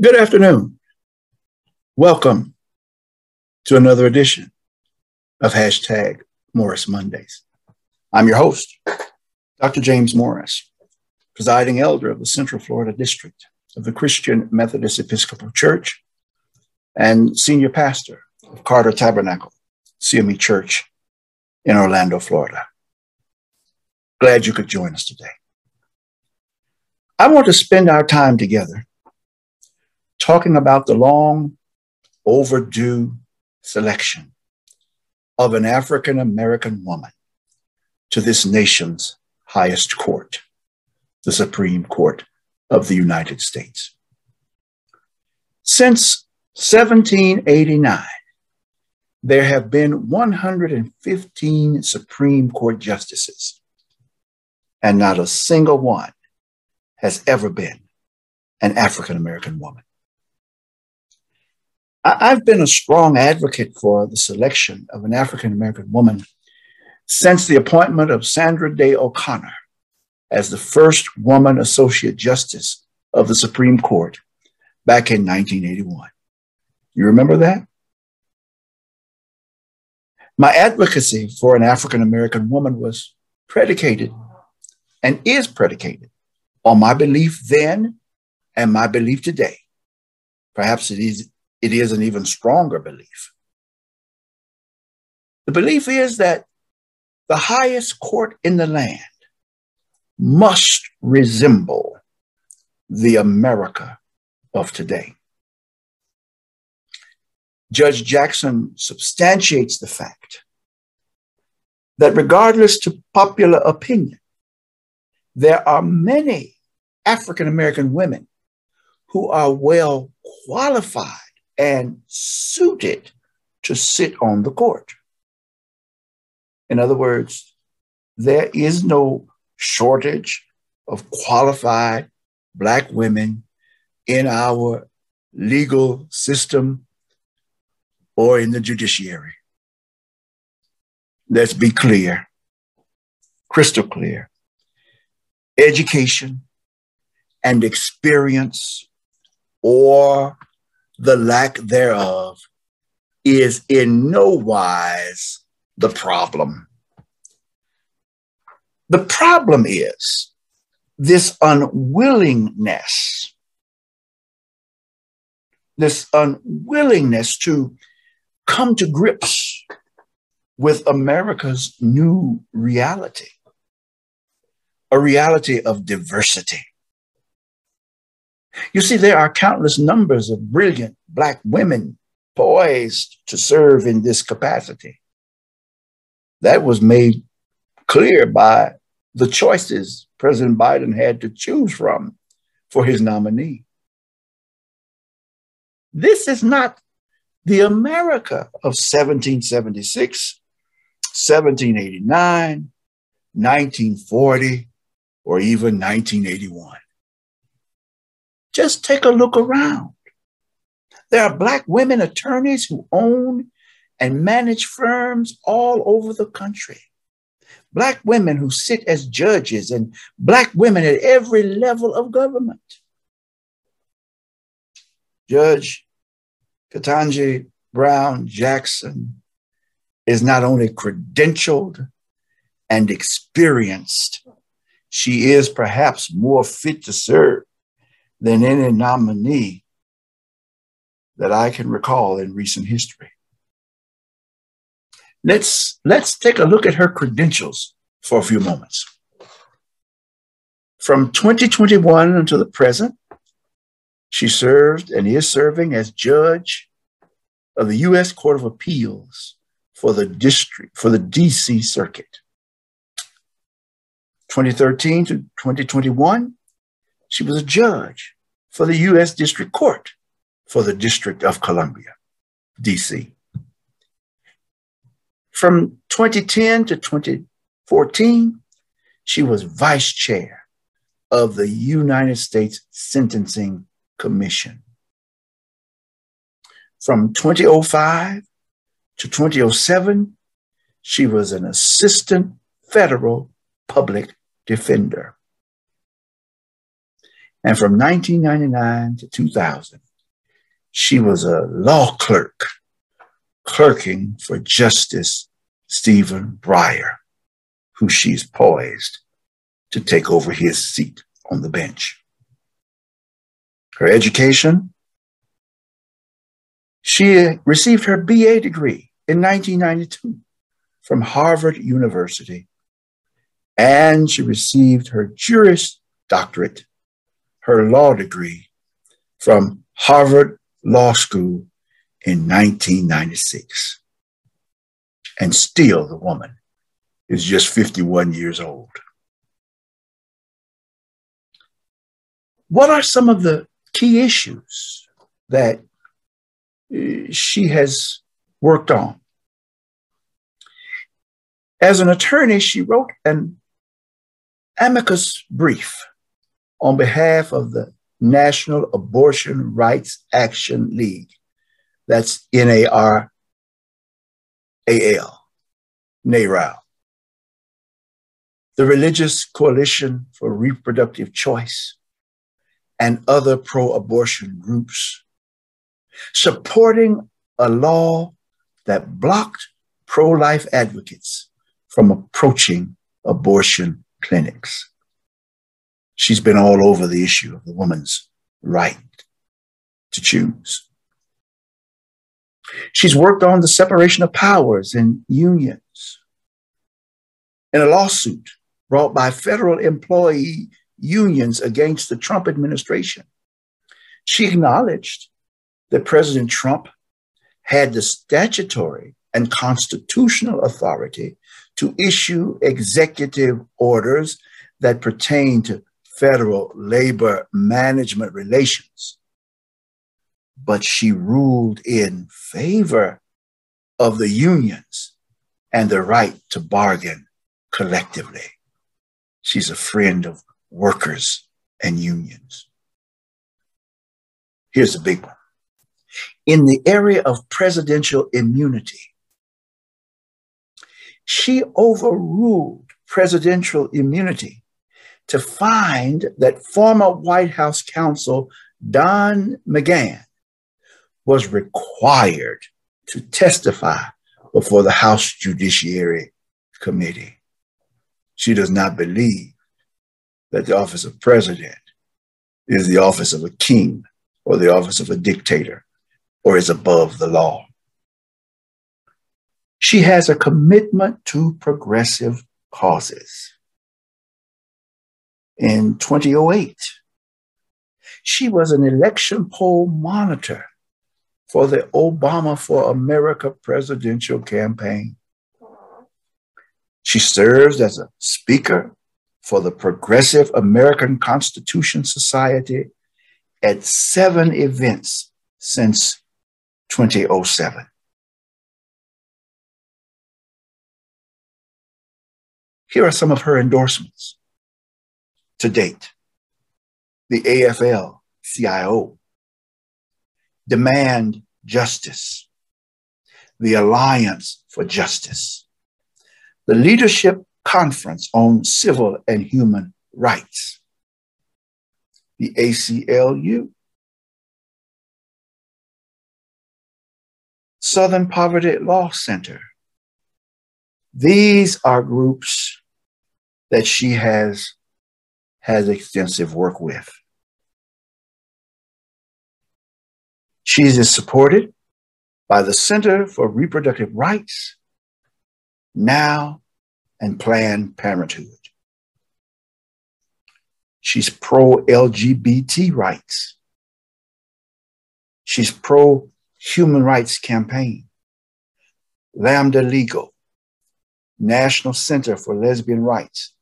Good afternoon. Welcome to another edition of hashtag Morris Mondays. I'm your host, Dr. James Morris, presiding elder of the Central Florida District of the Christian Methodist Episcopal Church and senior pastor of Carter Tabernacle, CME Church in Orlando, Florida. Glad you could join us today. I want to spend our time together talking about the long overdue selection of an African American woman to this nation's highest court, the Supreme Court of the United States. Since 1789, there have been 115 Supreme Court justices, and not a single one has ever been an African American woman. I've been a strong advocate for the selection of an African American woman since the appointment of Sandra Day O'Connor as the first woman Associate Justice of the Supreme Court back in 1981. You remember that? My advocacy for an African American woman was predicated and is predicated on my belief then and my belief today. Perhaps it is it is an even stronger belief. The belief is that the highest court in the land must resemble the America of today. Judge Jackson substantiates the fact that regardless to popular opinion, there are many African American women who are well qualified and suited to sit on the court. In other words, there is no shortage of qualified Black women in our legal system or in the judiciary. Let's be clear, crystal clear. Education and experience or the lack thereof is in no wise the problem. The problem is this unwillingness, this unwillingness to come to grips with America's new reality, a reality of diversity, you see, there are countless numbers of brilliant Black women poised to serve in this capacity. That was made clear by the choices President Biden had to choose from for his nominee. This is not the America of 1776, 1789, 1940, or even 1981. Just take a look around. There are Black women attorneys who own and manage firms all over the country. Black women who sit as judges and Black women at every level of government. Judge Ketanji Brown Jackson is not only credentialed and experienced, she is perhaps more fit to serve than any nominee that I can recall in recent history. Let's, let's take a look at her credentials for a few moments. From 2021 until the present, she served and is serving as judge of the U.S. Court of Appeals for the district, for the DC Circuit. 2013 to 2021, she was a judge for the U.S. District Court for the District of Columbia, D.C. From 2010 to 2014, she was vice chair of the United States Sentencing Commission. From 2005 to 2007, she was an assistant federal public defender. And from 1999 to 2000, she was a law clerk, clerking for Justice Stephen Breyer, who she's poised to take over his seat on the bench. Her education, she received her BA degree in 1992 from Harvard University, and she received her Juris Doctorate, her law degree, from Harvard Law School in 1996. And still the woman is just 51 years old. What are some of the key issues that uh, she has worked on? As an attorney, she wrote an amicus brief on behalf of the National Abortion Rights Action League. That's N A R A L, NARAL. The Religious Coalition for Reproductive Choice and other pro abortion groups, supporting a law that blocked pro life advocates from approaching abortion clinics. She's been all over the issue of the woman's right to choose. She's worked on the separation of powers and unions. In a lawsuit brought by federal employee unions against the Trump administration, she acknowledged that President Trump had the statutory and constitutional authority to issue executive orders that pertain to federal labor management relations. But she ruled in favor of the unions and the right to bargain collectively. She's a friend of workers and unions. Here's the big one. In the area of presidential immunity, she overruled presidential immunity to find that former White House counsel Don McGahn was required to testify before the House Judiciary Committee. She does not believe that the office of president is the office of a king or the office of a dictator or is above the law. She has a commitment to progressive causes in 2008. She was an election poll monitor for the Obama for America presidential campaign. She serves as a speaker for the Progressive American Constitution Society at seven events since 2007. Here are some of her endorsements to date. The AFL CIO, Demand Justice, the Alliance for Justice, the Leadership Conference on Civil and Human Rights, the ACLU, Southern Poverty Law Center. These are groups that she has has extensive work with. She is supported by the Center for Reproductive Rights, NOW, and Planned Parenthood. She's pro LGBT rights. She's pro human rights campaign, Lambda Legal, National Center for Lesbian Rights,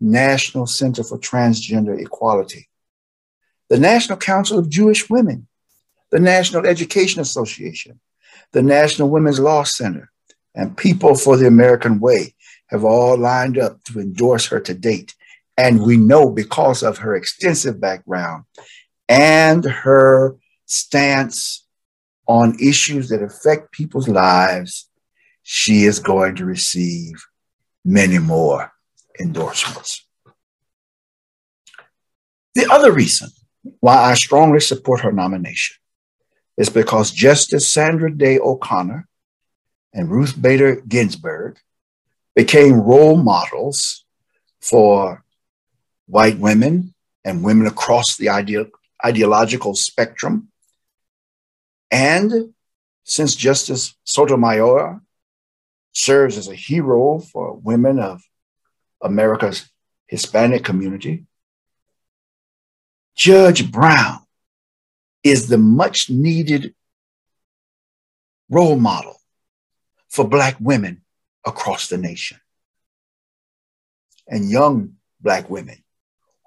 National Center for Transgender Equality, the National Council of Jewish Women, the National Education Association, the National Women's Law Center, and People for the American Way have all lined up to endorse her to date. And we know because of her extensive background and her stance on issues that affect people's lives, she is going to receive many more endorsements. The other reason why I strongly support her nomination is because Justice Sandra Day O'Connor and Ruth Bader Ginsburg became role models for white women and women across the ide- ideological spectrum. And since Justice Sotomayor serves as a hero for women of America's Hispanic community, Judge Brown is the much needed role model for Black women across the nation and young Black women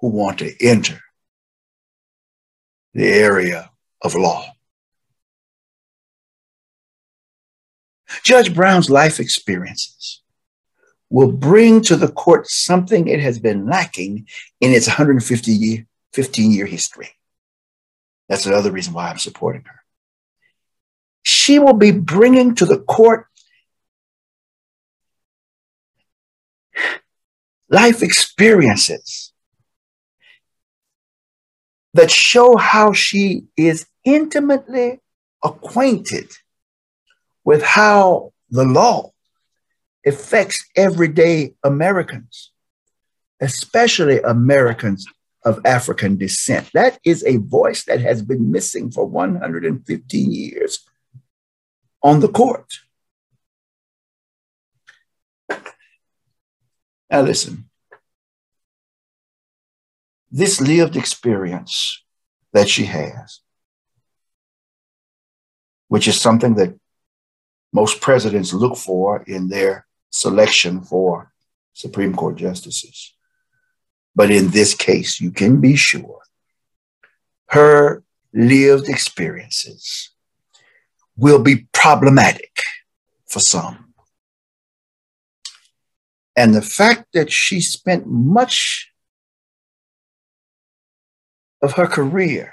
who want to enter the area of law. Judge Brown's life experiences will bring to the court something it has been lacking in its 150 year, 15 year history. That's another reason why I'm supporting her. She will be bringing to the court life experiences that show how she is intimately acquainted with how the law affects everyday Americans, especially Americans of African descent. That is a voice that has been missing for 115 years on the court. Now, listen this lived experience that she has, which is something that most presidents look for in their selection for Supreme Court justices. But in this case, you can be sure her lived experiences will be problematic for some. And the fact that she spent much of her career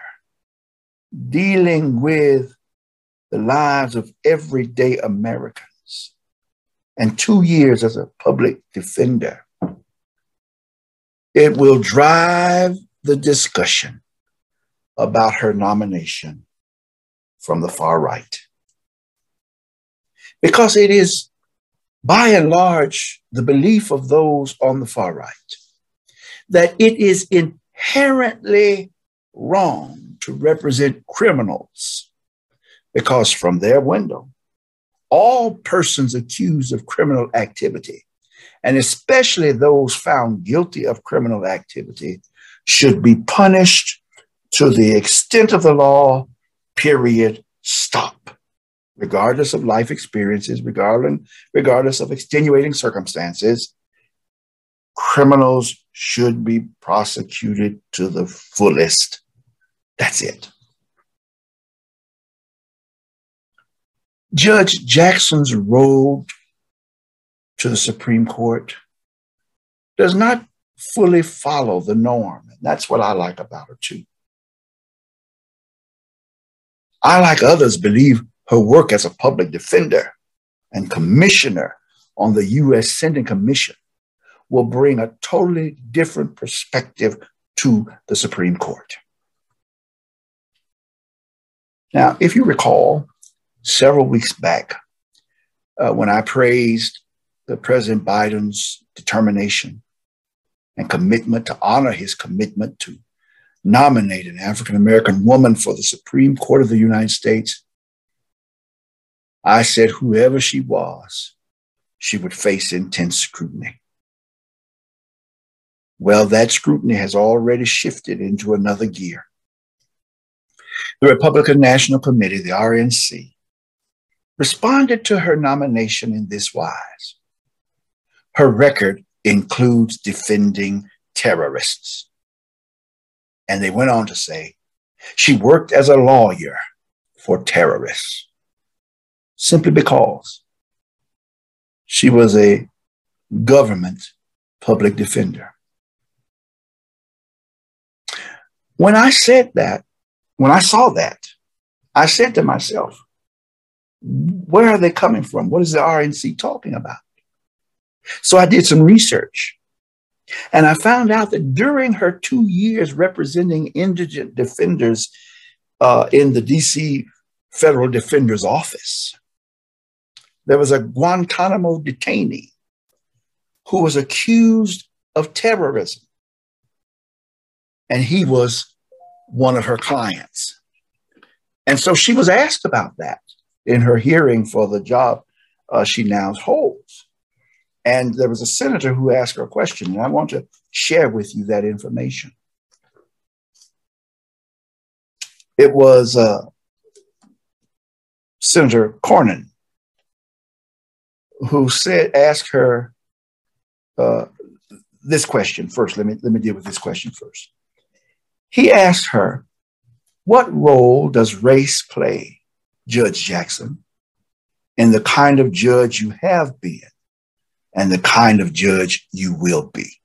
dealing with the lives of everyday Americans and two years as a public defender, it will drive the discussion about her nomination from the far right. Because it is, by and large, the belief of those on the far right that it is inherently wrong to represent criminals because from their window, all persons accused of criminal activity, and especially those found guilty of criminal activity, should be punished to the extent of the law, period, stop. Regardless of life experiences, regardless, regardless of extenuating circumstances, criminals should be prosecuted to the fullest that's it. Judge Jackson's road to the Supreme Court does not fully follow the norm. And that's what I like about her, too. I, like others, believe her work as a public defender and commissioner on the U.S. Sentencing Commission will bring a totally different perspective to the Supreme Court. Now, if you recall, several weeks back, uh, when I praised the President Biden's determination and commitment to honor his commitment to nominate an African American woman for the Supreme Court of the United States, I said whoever she was, she would face intense scrutiny. Well, that scrutiny has already shifted into another gear. The Republican National Committee, the RNC, responded to her nomination in this wise Her record includes defending terrorists. And they went on to say, she worked as a lawyer for terrorists simply because she was a government public defender. When I said that, when I saw that, I said to myself, where are they coming from? What is the RNC talking about? So I did some research and I found out that during her two years representing indigent defenders uh, in the DC federal defender's office, there was a Guantanamo detainee who was accused of terrorism. And he was one of her clients. And so she was asked about that in her hearing for the job uh, she now holds. And there was a senator who asked her a question, and I want to share with you that information. It was uh, Senator Cornyn who said, asked her uh, this question first. Let me let me deal with this question first. He asked her, "What role does race play, Judge Jackson, and the kind of judge you have been, and the kind of judge you will be?"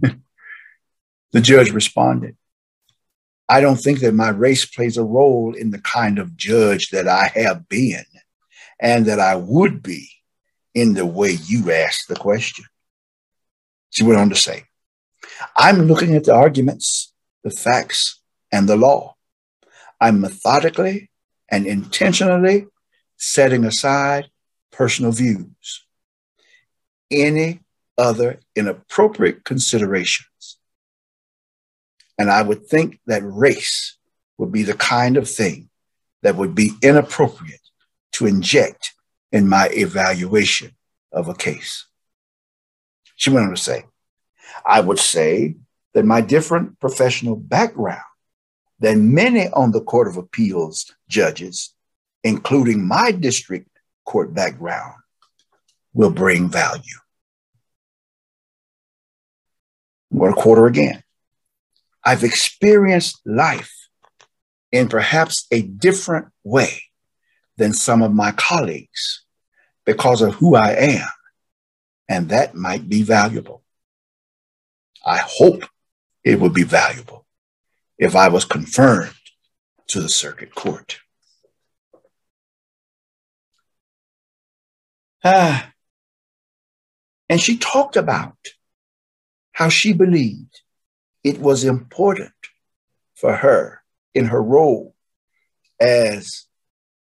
the judge responded, I don't think that my race plays a role in the kind of judge that I have been and that I would be in the way you asked the question. She went on to say, I'm looking at the arguments, the facts, and the law. I'm methodically and intentionally setting aside personal views. Any other inappropriate considerations. And I would think that race would be the kind of thing that would be inappropriate to inject in my evaluation of a case. She went on to say, I would say that my different professional background than many on the Court of Appeals judges, including my district court background, will bring value. What a quarter again. I've experienced life in perhaps a different way than some of my colleagues because of who I am. And that might be valuable. I hope it would be valuable if I was confirmed to the circuit court. Ah, and she talked about how she believed it was important for her in her role as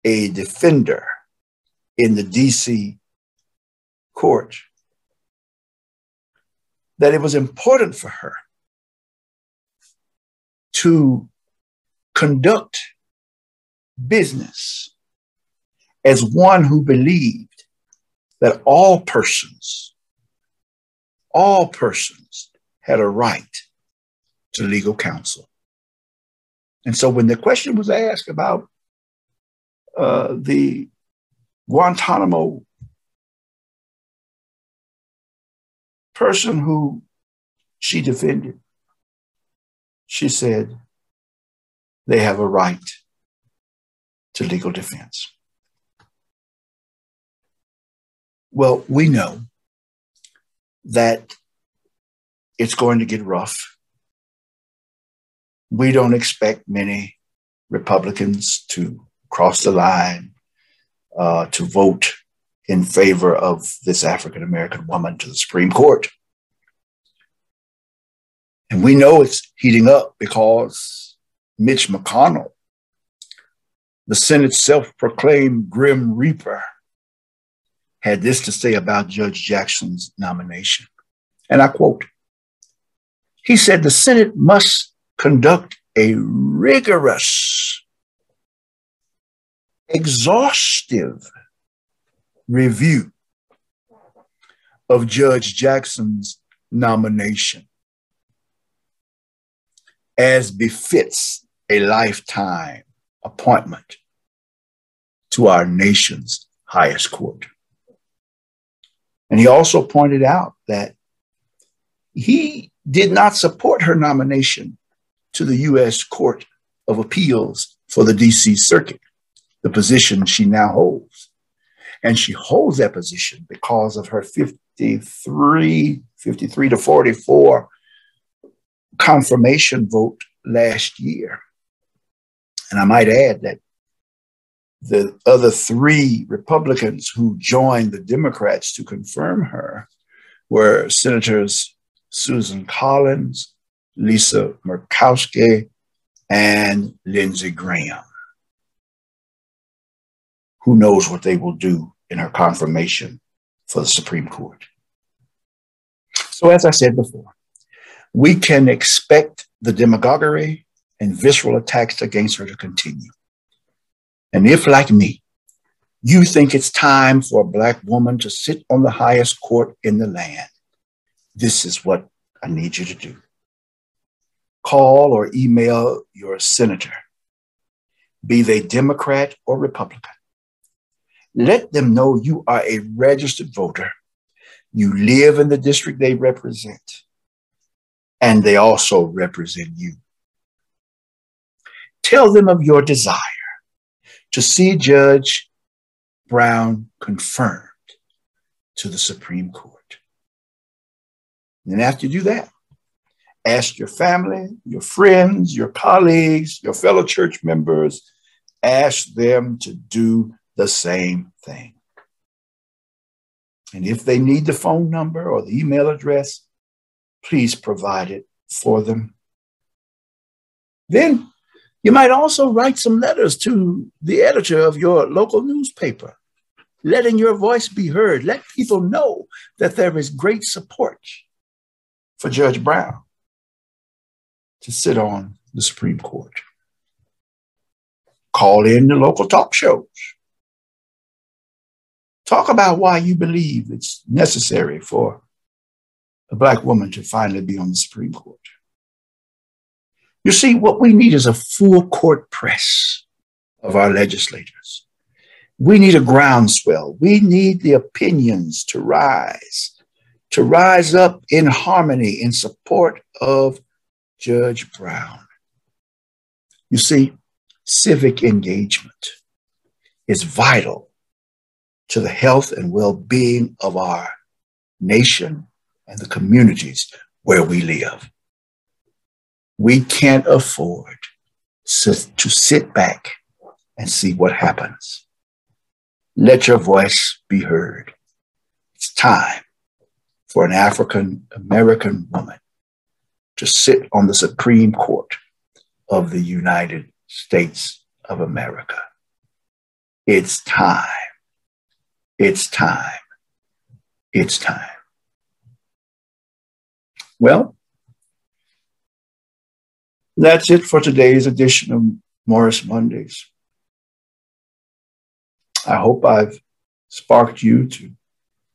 a defender in the DC court that it was important for her to conduct business as one who believed that all persons, all persons had a right to legal counsel. And so when the question was asked about uh, the Guantanamo person who she defended, she said they have a right to legal defense. Well, we know that it's going to get rough. We don't expect many Republicans to cross the line uh, to vote in favor of this African American woman to the Supreme Court. And we know it's heating up because Mitch McConnell, the Senate's self proclaimed Grim Reaper, had this to say about Judge Jackson's nomination. And I quote He said the Senate must conduct a rigorous exhaustive review of Judge Jackson's nomination as befits a lifetime appointment to our nation's highest court. And he also pointed out that he did not support her nomination to the U.S. Court of Appeals for the D.C. Circuit the position she now holds. And she holds that position because of her 53, 53 to 44 confirmation vote last year. And I might add that the other three Republicans who joined the Democrats to confirm her were Senators Susan Collins, Lisa Murkowski, and Lindsey Graham. who knows what they will do in her confirmation for the Supreme Court. So, as I said before, we can expect the demagoguery and visceral attacks against her to continue. And if, like me, you think it's time for a Black woman to sit on the highest court in the land, this is what I need you to do. Call or email your senator, be they Democrat or Republican. Let them know you are a registered voter. You live in the district they represent, and they also represent you. Tell them of your desire to see Judge Brown confirmed to the Supreme Court. And after you do that, ask your family, your friends, your colleagues, your fellow church members, ask them to do the same thing. And if they need the phone number or the email address, please provide it for them. Then you might also write some letters to the editor of your local newspaper, letting your voice be heard. Let people know that there is great support for Judge Brown to sit on the Supreme Court. Call in the local talk shows. Talk about why you believe it's necessary for a Black woman to finally be on the Supreme Court. You see, what we need is a full court press of our legislators. We need a groundswell. We need the opinions to rise, to rise up in harmony in support of Judge Brown. You see, civic engagement is vital to the health and well being of our nation and the communities where we live. We can't afford to sit back and see what happens. Let your voice be heard. It's time for an African American woman to sit on the Supreme Court of the United States of America. It's time. It's time. It's time. Well, that's it for today's edition of Morris Mondays. I hope I've sparked you to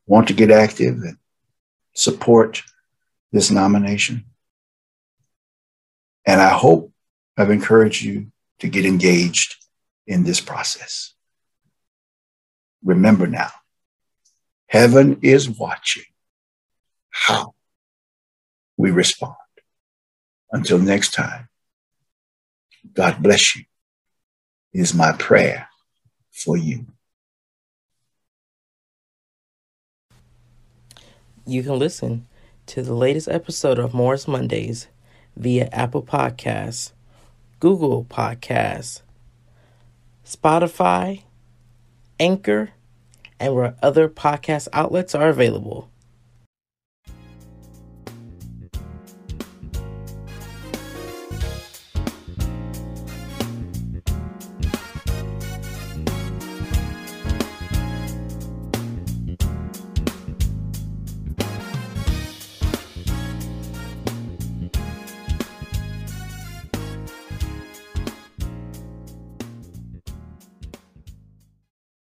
want to get active and support this nomination. And I hope I've encouraged you to get engaged in this process. Remember now, heaven is watching how we respond. Until next time, God bless you, is my prayer for you. You can listen to the latest episode of Morris Mondays via Apple Podcasts, Google Podcasts, Spotify, Anchor, and where other podcast outlets are available.